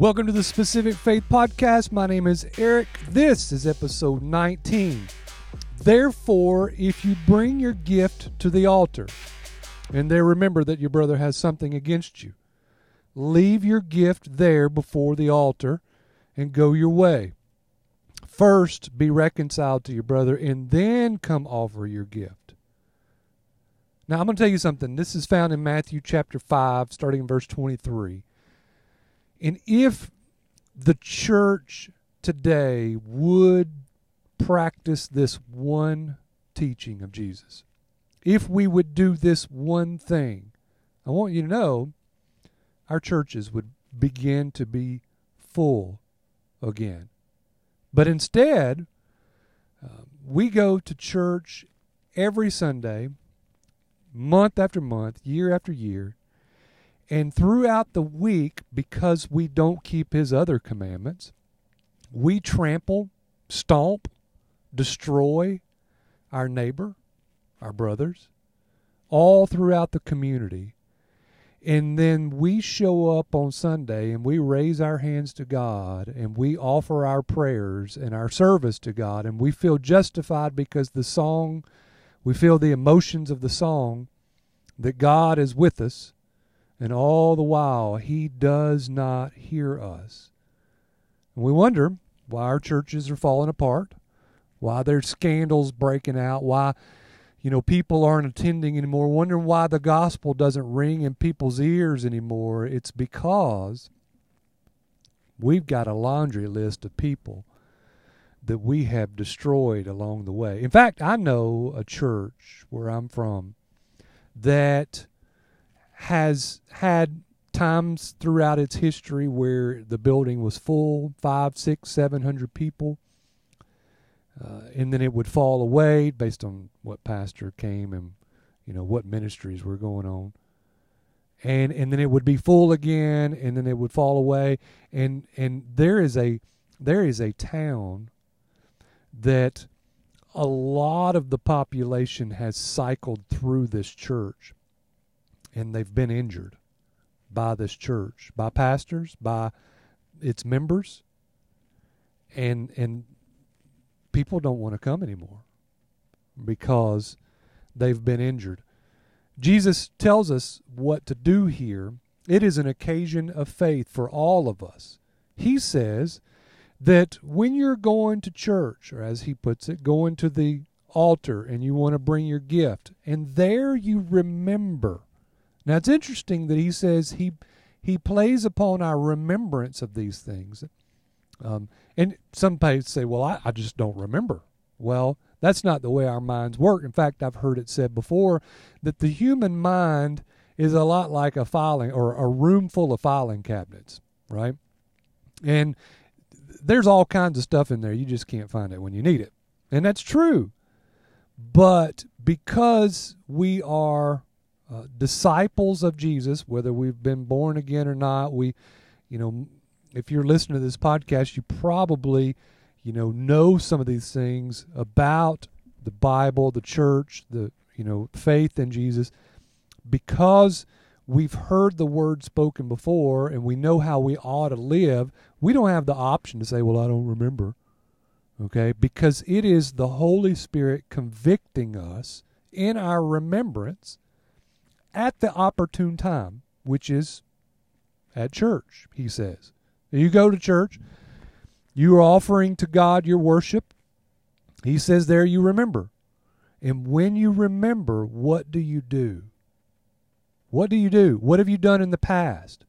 Welcome to the Specific Faith Podcast. My name is Eric. This is episode 19. Therefore, if you bring your gift to the altar, and there remember that your brother has something against you, leave your gift there before the altar and go your way. First, be reconciled to your brother, and then come offer your gift. Now, I'm going to tell you something. This is found in Matthew chapter 5, starting in verse 23. And if the church today would practice this one teaching of Jesus, if we would do this one thing, I want you to know our churches would begin to be full again. But instead, uh, we go to church every Sunday, month after month, year after year, and throughout the week, because we don't keep his other commandments, we trample, stomp, destroy our neighbor, our brothers, all throughout the community. And then we show up on Sunday and we raise our hands to God and we offer our prayers and our service to God and we feel justified because the song, we feel the emotions of the song that God is with us and all the while he does not hear us. And we wonder why our churches are falling apart, why there's scandals breaking out, why you know people aren't attending anymore, wondering why the gospel doesn't ring in people's ears anymore. It's because we've got a laundry list of people that we have destroyed along the way. In fact, I know a church where I'm from that has had times throughout its history where the building was full five, six, seven hundred people. Uh, and then it would fall away based on what pastor came and you know what ministries were going on and and then it would be full again and then it would fall away and and there is a there is a town that a lot of the population has cycled through this church and they've been injured by this church, by pastors, by its members, and and people don't want to come anymore because they've been injured. Jesus tells us what to do here. It is an occasion of faith for all of us. He says that when you're going to church, or as he puts it, going to the altar and you want to bring your gift, and there you remember now it's interesting that he says he he plays upon our remembrance of these things. Um, and some people say, well, I, I just don't remember. Well, that's not the way our minds work. In fact, I've heard it said before that the human mind is a lot like a filing or a room full of filing cabinets, right? And there's all kinds of stuff in there. You just can't find it when you need it. And that's true. But because we are uh, disciples of Jesus, whether we've been born again or not. We, you know, if you're listening to this podcast, you probably, you know, know some of these things about the Bible, the church, the, you know, faith in Jesus, because we've heard the word spoken before and we know how we ought to live. We don't have the option to say, well, I don't remember. Okay? Because it is the Holy Spirit convicting us in our remembrance at the opportune time, which is at church, he says. You go to church, you are offering to God your worship. He says there you remember. And when you remember, what do you do? What do you do? What have you done in the past?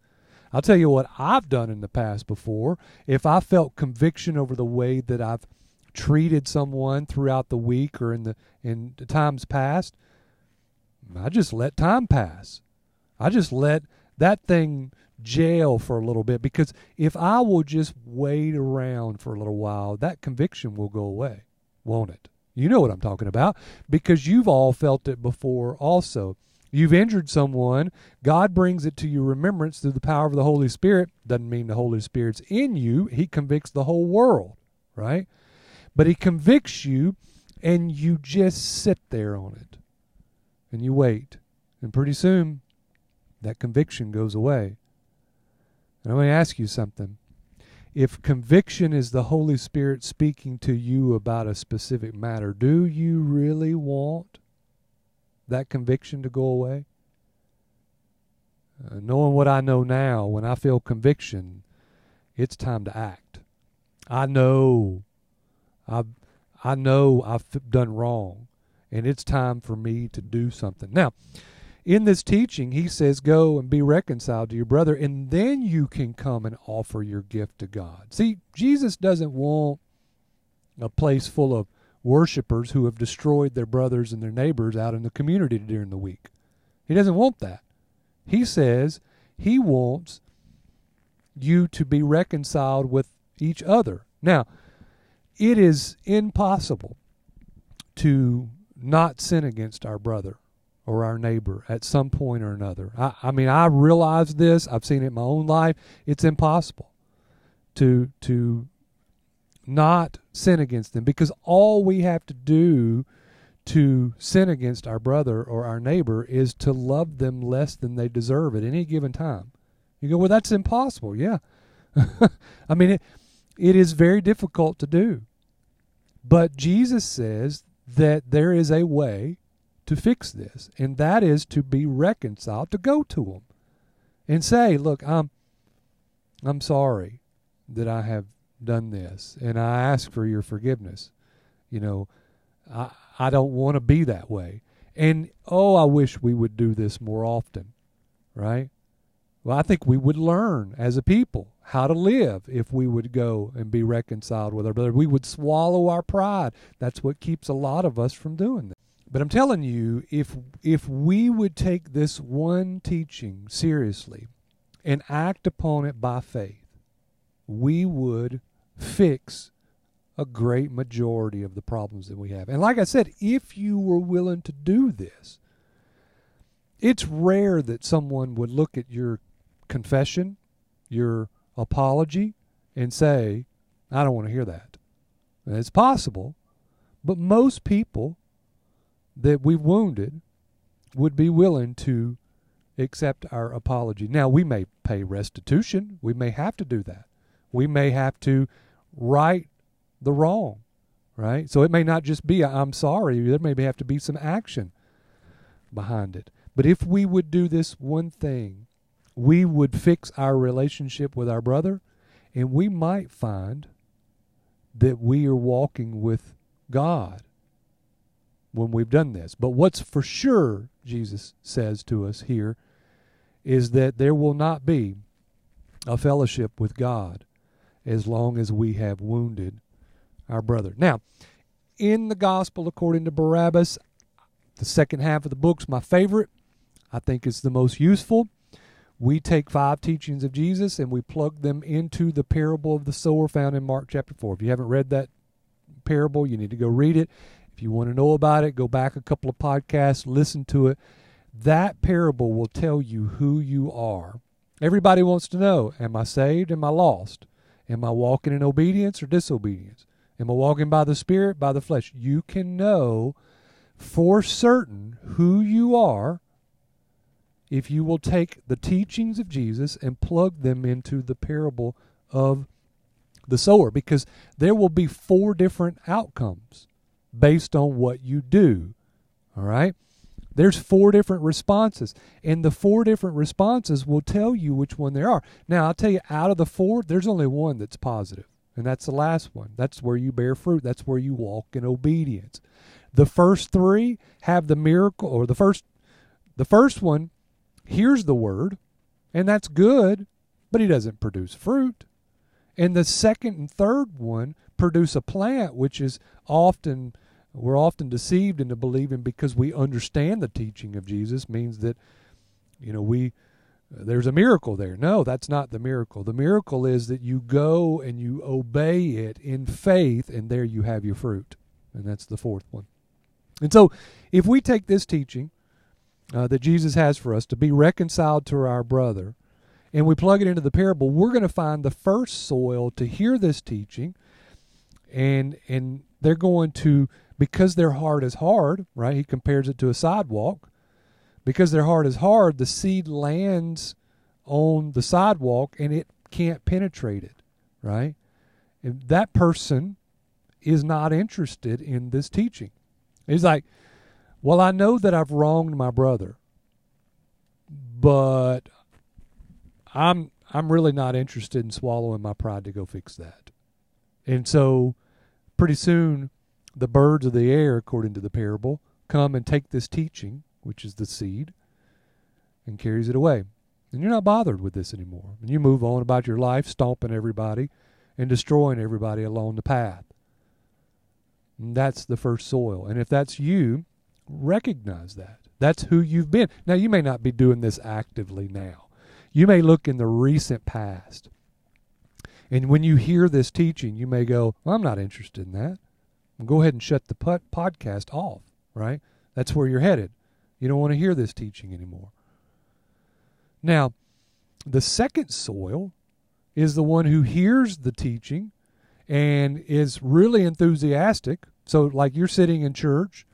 I'll tell you what I've done in the past before. If I felt conviction over the way that I've treated someone throughout the week or in the in times past, I just let time pass. I just let that thing jail for a little bit because if I will just wait around for a little while, that conviction will go away, won't it? You know what I'm talking about because you've all felt it before also. You've injured someone, God brings it to your remembrance through the power of the Holy Spirit. Doesn't mean the Holy Spirit's in you, He convicts the whole world, right? But He convicts you and you just sit there on it and you wait. And pretty soon, that conviction goes away. And I'm going to ask you something. if conviction is the Holy Spirit speaking to you about a specific matter, do you really want that conviction to go away? Uh, knowing what I know now, when I feel conviction, it's time to act. I know I've I know I've done wrong, and it's time for me to do something. Now, in this teaching, he says, Go and be reconciled to your brother, and then you can come and offer your gift to God. See, Jesus doesn't want a place full of worshipers who have destroyed their brothers and their neighbors out in the community during the week. He doesn't want that. He says he wants you to be reconciled with each other. Now, it is impossible to not sin against our brother or our neighbor at some point or another. I, I mean, I realize this. I've seen it in my own life. It's impossible to to not sin against them because all we have to do to sin against our brother or our neighbor is to love them less than they deserve at any given time. You go, well, that's impossible. Yeah. I mean, it, it is very difficult to do. But Jesus says that there is a way to fix this, and that is to be reconciled, to go to them and say, "Look, I'm I'm sorry that I have done this, and I ask for your forgiveness. You know, I I don't want to be that way. And oh, I wish we would do this more often, right? Well, I think we would learn as a people how to live if we would go and be reconciled with our brother. We would swallow our pride. That's what keeps a lot of us from doing that. But I'm telling you, if if we would take this one teaching seriously and act upon it by faith, we would fix a great majority of the problems that we have. And like I said, if you were willing to do this, it's rare that someone would look at your confession, your apology, and say, I don't want to hear that. And it's possible, but most people that we've wounded would be willing to accept our apology. Now, we may pay restitution. We may have to do that. We may have to right the wrong, right? So it may not just be, I'm sorry. There may have to be some action behind it. But if we would do this one thing, we would fix our relationship with our brother, and we might find that we are walking with God when we've done this. But what's for sure, Jesus says to us here, is that there will not be a fellowship with God as long as we have wounded our brother. Now, in the gospel according to Barabbas, the second half of the book's my favorite. I think it's the most useful. We take five teachings of Jesus and we plug them into the parable of the sower found in Mark chapter 4. If you haven't read that parable, you need to go read it. If you want to know about it, go back a couple of podcasts, listen to it. That parable will tell you who you are. Everybody wants to know Am I saved? Am I lost? Am I walking in obedience or disobedience? Am I walking by the Spirit, by the flesh? You can know for certain who you are if you will take the teachings of Jesus and plug them into the parable of the sower, because there will be four different outcomes based on what you do. All right? There's four different responses, and the four different responses will tell you which one they are. Now, I'll tell you, out of the four, there's only one that's positive, and that's the last one. That's where you bear fruit, that's where you walk in obedience. The first three have the miracle, or the first, the first one hears the word, and that's good, but he doesn't produce fruit. And the second and third one produce a plant, which is often we're often deceived into believing because we understand the teaching of Jesus means that you know we uh, there's a miracle there. No, that's not the miracle. The miracle is that you go and you obey it in faith and there you have your fruit. And that's the fourth one. And so if we take this teaching uh, that Jesus has for us to be reconciled to our brother and we plug it into the parable, we're going to find the first soil to hear this teaching and and they're going to because their heart is hard, right? He compares it to a sidewalk. Because their heart is hard, the seed lands on the sidewalk and it can't penetrate it, right? And that person is not interested in this teaching. He's like, Well, I know that I've wronged my brother, but I'm I'm really not interested in swallowing my pride to go fix that. And so pretty soon the birds of the air, according to the parable, come and take this teaching, which is the seed, and carries it away. And you're not bothered with this anymore. And you move on about your life, stomping everybody and destroying everybody along the path. And that's the first soil. And if that's you, recognize that. That's who you've been. Now, you may not be doing this actively now. You may look in the recent past. And when you hear this teaching, you may go, well, I'm not interested in that. Well, go ahead and shut the podcast off, right? That's where you're headed. You don't want to hear this teaching anymore. Now, the second soil is the one who hears the teaching and is really enthusiastic. So, like you're sitting in church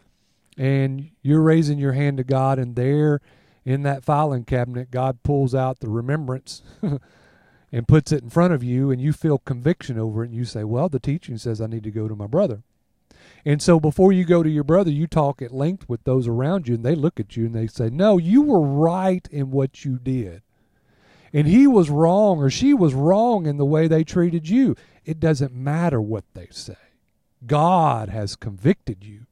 and you're raising your hand to God, and there in that filing cabinet, God pulls out the remembrance and puts it in front of you, and you feel conviction over it, and you say, Well, the teaching says I need to go to my brother. And so before you go to your brother, you talk at length with those around you, and they look at you and they say, No, you were right in what you did. And he was wrong or she was wrong in the way they treated you. It doesn't matter what they say. God has convicted you.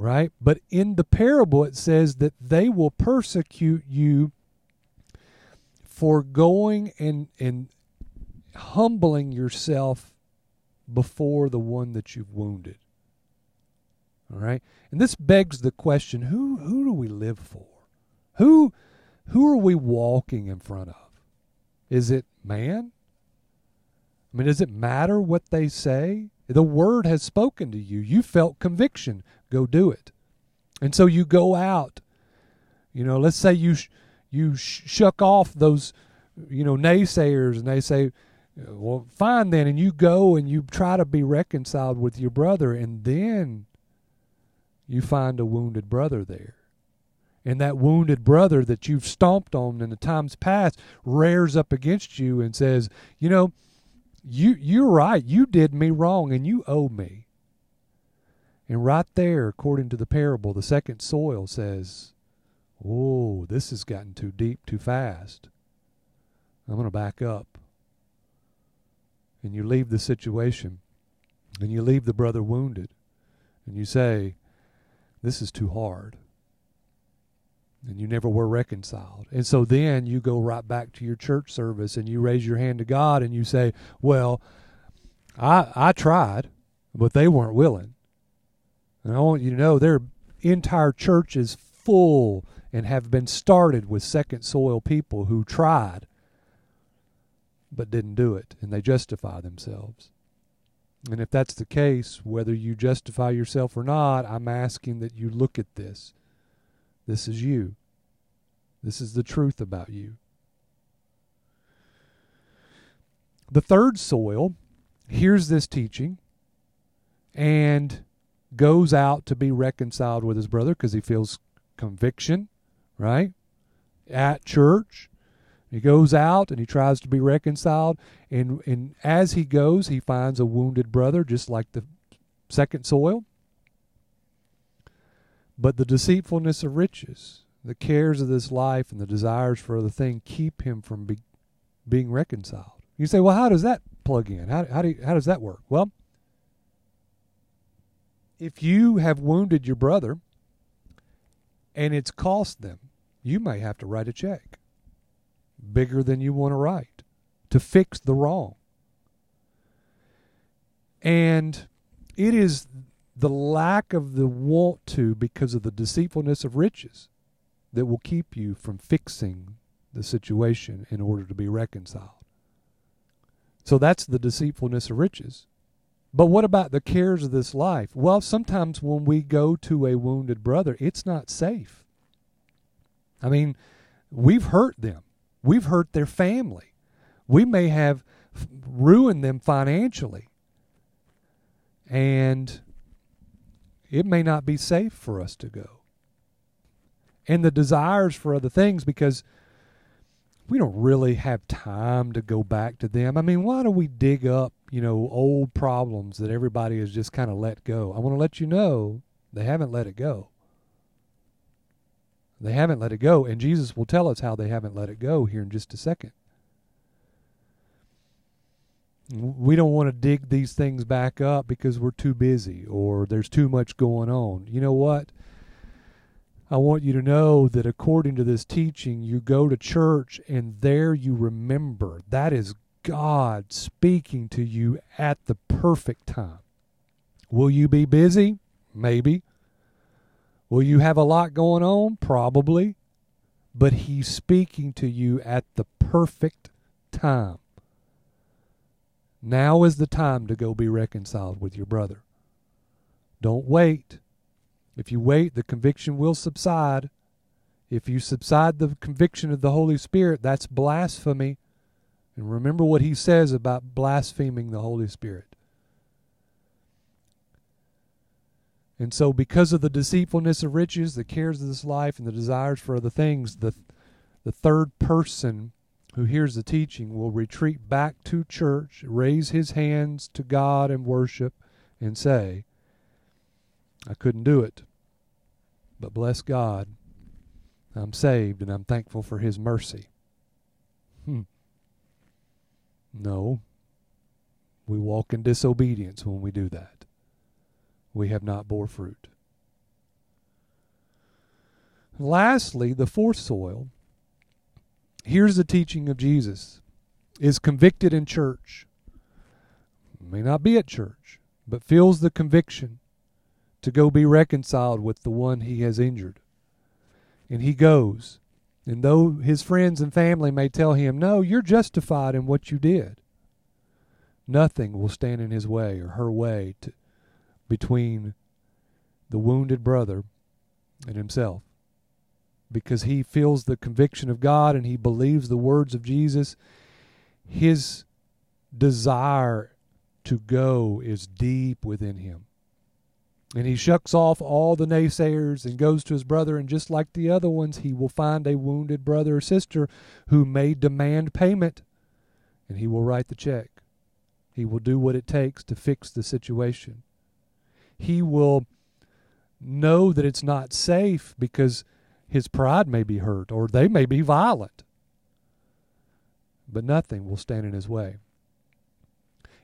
Right? But in the parable, it says that they will persecute you for going and, and humbling yourself before the one that you've wounded. All right? And this begs the question, who who do we live for? Who who are we walking in front of? Is it man? I mean, does it matter what they say? The word has spoken to you. You felt conviction. Go do it. And so you go out. You know, let's say you sh- you sh- shuck off those, you know, naysayers, and they say, uh, well, fine then, and you go and you try to be reconciled with your brother, and then you find a wounded brother there. And that wounded brother that you've stomped on in the times past rears up against you and says, You know, you you're right, you did me wrong and you owe me. And right there, according to the parable, the second soil says, Oh, this has gotten too deep too fast. I'm going to back up and you leave the situation and you leave the brother wounded and you say, This is too hard. And you never were reconciled. And so then you go right back to your church service and you raise your hand to God and you say, Well, I I tried, but they weren't willing. And I want you to know their entire church is full and have been started with second soil people who tried but didn't do it, and they justify themselves. And if that's the case, whether you justify yourself or not, I'm asking that you look at this. This is you. This is the truth about you. The third soil hears this teaching and goes out to be reconciled with his brother because he feels conviction, right? At church. He goes out and he tries to be reconciled, and, and as he goes, he finds a wounded brother, just like the second soil. But the deceitfulness of riches, the cares of this life, and the desires for other things keep him from be, being reconciled. You say, well, how does that plug in? How, how, do you, how does that work? Well, if you have wounded your brother and it's cost them, you may have to write a check bigger than you want to write to fix the wrong. And it is the lack of the want to because of the deceitfulness of riches that will keep you from fixing the situation in order to be reconciled. So that's the deceitfulness of riches. But what about the cares of this life? Well, sometimes when we go to a wounded brother, it's not safe. I mean, we've hurt them. We've hurt their family. We may have ruined them financially. And it may not be safe for us to go. And the desires for other things, because we don't really have time to go back to them. I mean, why do we dig up, you know, old problems that everybody has just kind of let go? I want to let you know they haven't let it go. They haven't let it go, and Jesus will tell us how they haven't let it go here in just a second. We don't want to dig these things back up because we're too busy or there's too much going on. You know what? I want you to know that according to this teaching, you go to church and there you remember. That is God speaking to you at the perfect time. Will you be busy? Maybe. Will you have a lot going on? Probably. But He's speaking to you at the perfect time. Now is the time to go be reconciled with your brother. Don't wait. If you wait, the conviction will subside. If you subside the conviction of the Holy Spirit, that's blasphemy. And remember what he says about blaspheming the Holy Spirit. And so, because of the deceitfulness of riches, the cares of this life, and the desires for other things, the, the third person who hears the teaching will retreat back to church, raise his hands to God and worship, and say, I couldn't do it. But bless God, I'm saved and I'm thankful for His mercy. Hmm. No. We walk in disobedience when we do that. We have not bore fruit. Lastly, the fourth soil. Hears the teaching of Jesus is convicted in church. May not be at church, but feels the conviction to go be reconciled with the one he has injured. And he goes. And though his friends and family may tell him, No, you're justified in what you did, nothing will stand in his way or her way to, between the wounded brother and himself. Because he feels the conviction of God and he believes the words of Jesus, his desire to go is deep within him. And he shucks off all the naysayers and goes to his brother, and just like the other ones, he will find a wounded brother or sister who may demand payment, and he will write the check. He will do what it takes to fix the situation. He will know that it's not safe because his pride may be hurt or they may be violent. But nothing will stand in his way.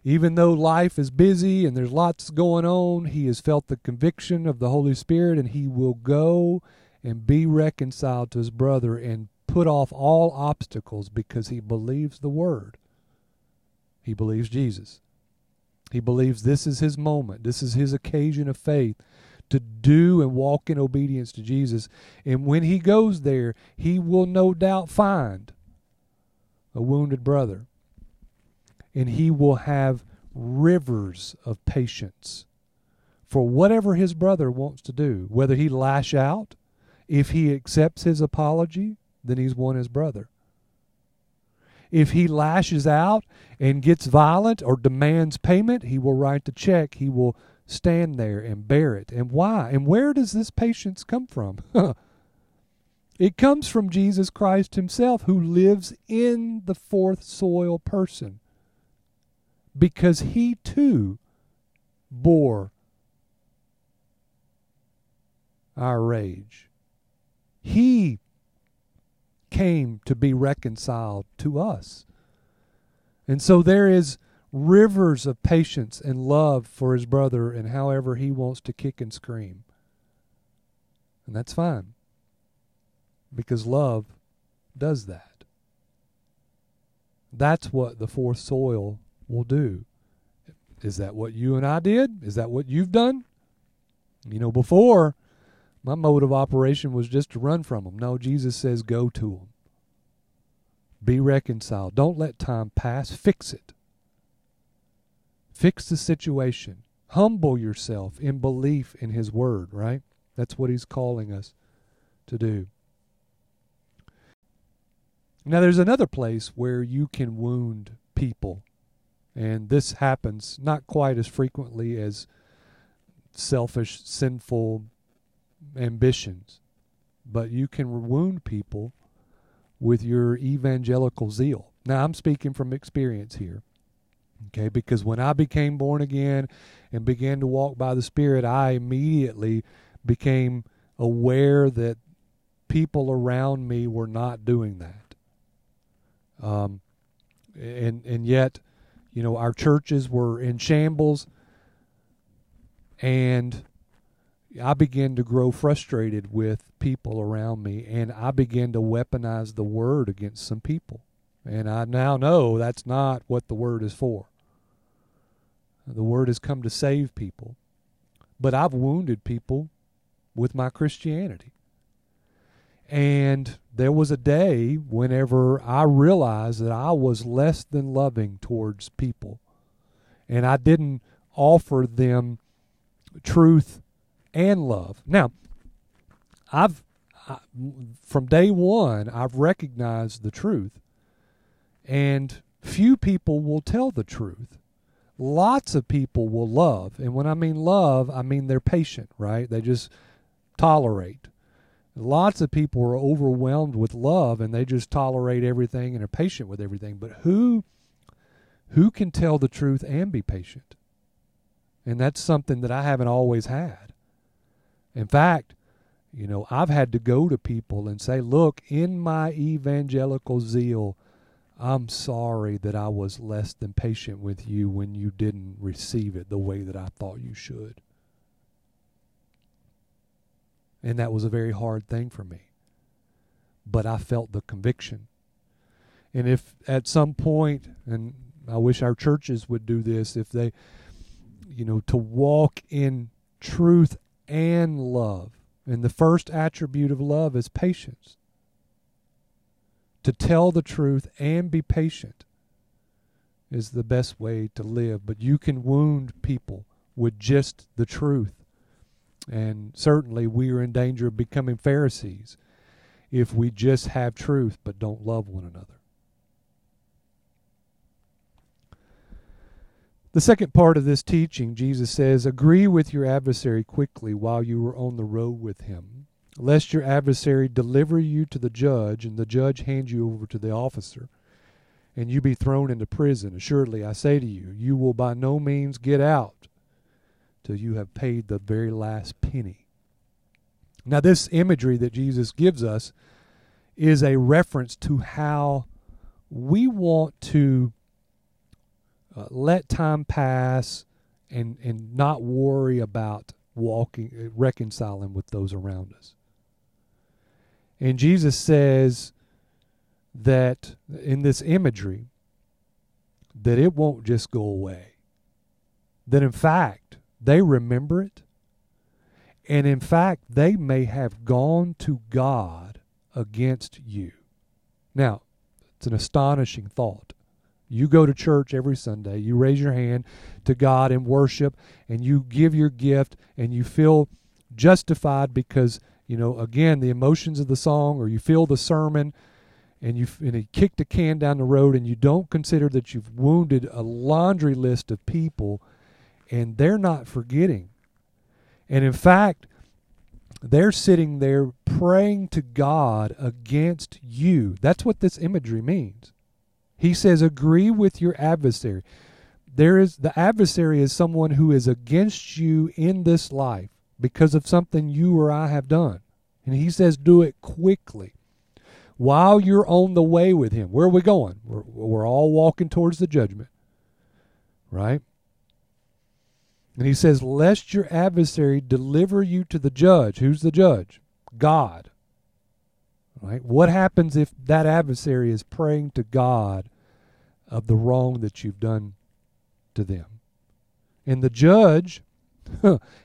Even though life is busy and there's lots going on, he has felt the conviction of the Holy Spirit and he will go and be reconciled to his brother and put off all obstacles because he believes the word. He believes Jesus. He believes this is his moment, this is his occasion of faith to do and walk in obedience to Jesus. And when he goes there, he will no doubt find a wounded brother and he will have rivers of patience for whatever his brother wants to do. Whether he lash out, if he accepts his apology, then he's won his brother. If he lashes out and gets violent or demands payment, he will write the check. He will stand there and bear it. And why? And where does this patience come from? it comes from Jesus Christ himself, who lives in the fourth soil person because he too bore our rage. He came to be reconciled to us. And so there is rivers of patience and love for his brother and however he wants to kick and scream. And that's fine. Because love does that. That's what the fourth soil will do. Is that what you and I did? Is that what you've done? You know, before, my mode of operation was just to run from them. No, Jesus says go to them. Be reconciled. Don't let time pass. Fix it. Fix the situation. Humble yourself in belief in His Word, right? That's what He's calling us to do. Now, there's another place where you can wound people and this happens not quite as frequently as selfish, sinful ambitions, but you can wound people with your evangelical zeal. Now, I'm speaking from experience here. Okay, because when I became born again and began to walk by the Spirit, I immediately became aware that people around me were not doing that. Um, and and yet, you know, our churches were in shambles, and I began to grow frustrated with people around me, and I began to weaponize the word against some people. And I now know that's not what the word is for. The word has come to save people. But I've wounded people with my Christianity. And there was a day whenever I realized that I was less than loving towards people. And I didn't offer them truth and love. Now, I've I, from day one I've recognized the truth, and few people will tell the truth. Lots of people will love, and when I mean love, I mean they're patient, right? They just tolerate. Lots of people are overwhelmed with love and they just tolerate everything and are patient with everything. But who who can tell the truth and be patient? And that's something that I haven't always had. In fact, you know, I've had to go to people and say, look, in my evangelical zeal, I'm sorry that I was less than patient with you when you didn't receive it the way that I thought you should. And that was a very hard thing for me. But I felt the conviction. And if at some point, and I wish our churches would do this, if they, you know, to walk in truth and love. And the first attribute of love is patience. To tell the truth and be patient is the best way to live. But you can wound people with just the truth. And certainly we are in danger of becoming Pharisees if we just have truth but don't love one another. The second part of this teaching, Jesus says, Agree with your adversary quickly while you are on the road with him, lest your adversary deliver you to the judge, and the judge hand you over to the officer, and you be thrown into prison. Assuredly, I say to you, you will by no means get out till you have paid the very last penny. Now, this imagery that Jesus gives us is a reference to how we want to uh, let time pass and and not worry about walking uh, reconciling with those around us. And Jesus says that in this imagery that it won't just go away. That in fact they remember it. And in fact they may have gone to God against you. Now, it's an astonishing thought. You go to church every Sunday, you raise your hand to God in worship, and you give your gift, and you feel justified because, you know, again, the emotions of the song, or you feel the sermon, and you and he kicked a can down the road, and you don't consider that you've wounded a laundry list of people, and they're not forgetting. And in fact, they're sitting there praying to God against you. That's what this imagery means. He says, agree with your adversary. There is the adversary is someone who is against you in this life because of something you or I have done. And he says, do it quickly. While you're on the way with him. Where are we going? We're, we're all walking towards the judgment. Right? And he says, Lest your adversary deliver you to the judge. Who's the judge? God. Right? What happens if that adversary is praying to God of the wrong that you've done to them? And the judge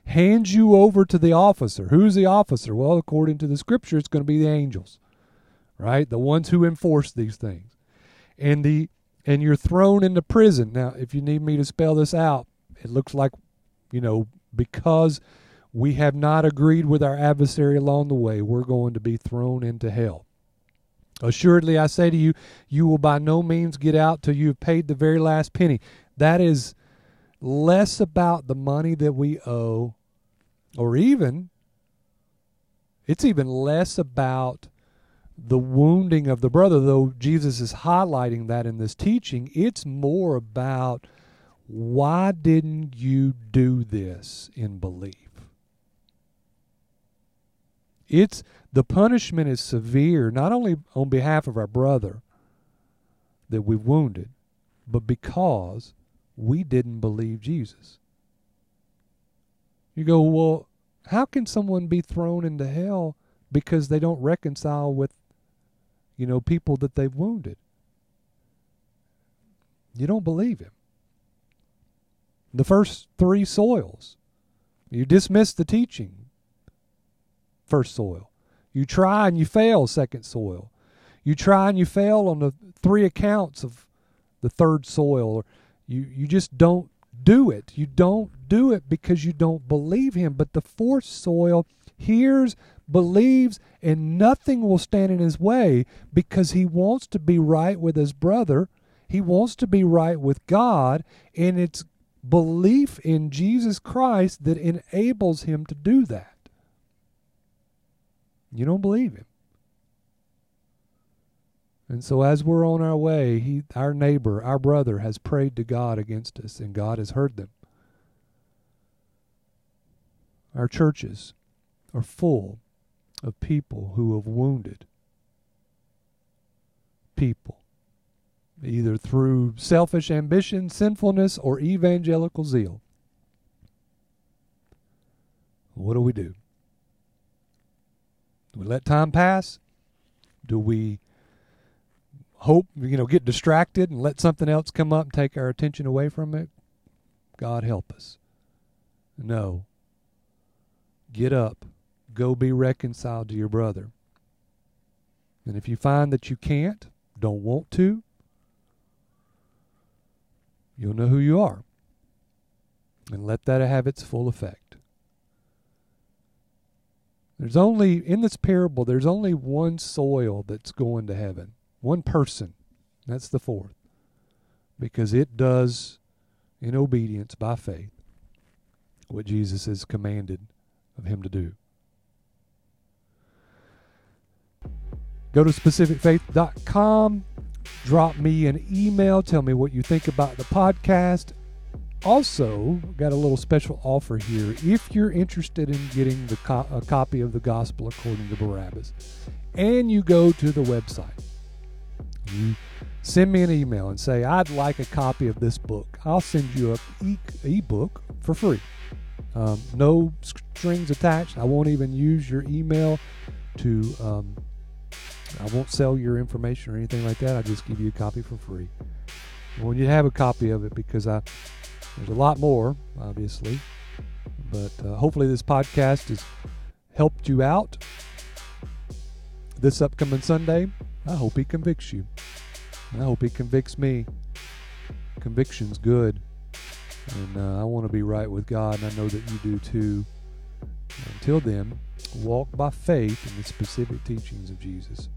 hands you over to the officer. Who's the officer? Well, according to the scripture, it's going to be the angels, right? The ones who enforce these things. And the and you're thrown into prison. Now, if you need me to spell this out, it looks like, you know, because we have not agreed with our adversary along the way, we're going to be thrown into hell. Assuredly, I say to you, you will by no means get out till you have paid the very last penny. That is less about the money that we owe, or even, it's even less about the wounding of the brother, though Jesus is highlighting that in this teaching, it's more about why didn't you do this in belief? It's the punishment is severe, not only on behalf of our brother that we wounded, but because we didn't believe Jesus. You go, well, how can someone be thrown into hell because they don't reconcile with, you know, people that they've wounded? You don't believe him. The first three soils, you dismiss the teaching, first soil. You try and you fail, second soil. You try and you fail on the three accounts of the third soil. You you just don't do it. You don't do it because you don't believe him. But the fourth soil hears, believes, and nothing will stand in his way because he wants to be right with his brother. He wants to be right with God, and it's belief in Jesus Christ that enables him to do that. You don't believe him. And so as we're on our way, he our neighbor, our brother has prayed to God against us and God has heard them. Our churches are full of people who have wounded people either through selfish ambition, sinfulness, or evangelical zeal. What do we do? Do we let time pass? Do we hope, you know, get distracted and let something else come up and take our attention away from it? God help us. No. Get up. Go be reconciled to your brother. And if you find that you can't, don't want to, you'll know who you are. And let that have its full effect. There's only, in this parable, there's only one soil that's going to heaven, one person. That's the fourth. Because it does, in obedience by faith, what Jesus has commanded of him to do. Go to specificfaith.com, drop me an email, tell me what you think about the podcast, also got a little special offer here. If you're interested in getting the co- a copy of the gospel according to barabbas and you go to the website you send me an email and say i'd like a copy of this book. I'll send you a e- ebook for free. Um, no strings attached. I won't even use your email to um, i won't sell your information or anything like that i just give you a copy for free want you have a copy of it because i there's a lot more, obviously, but uh, hopefully this podcast has helped you out. This upcoming Sunday, I hope he convicts you. I hope he convicts me. Conviction's good, and uh, I want to be right with God, and I know that you do too. Until then, walk by faith in the specific teachings of Jesus.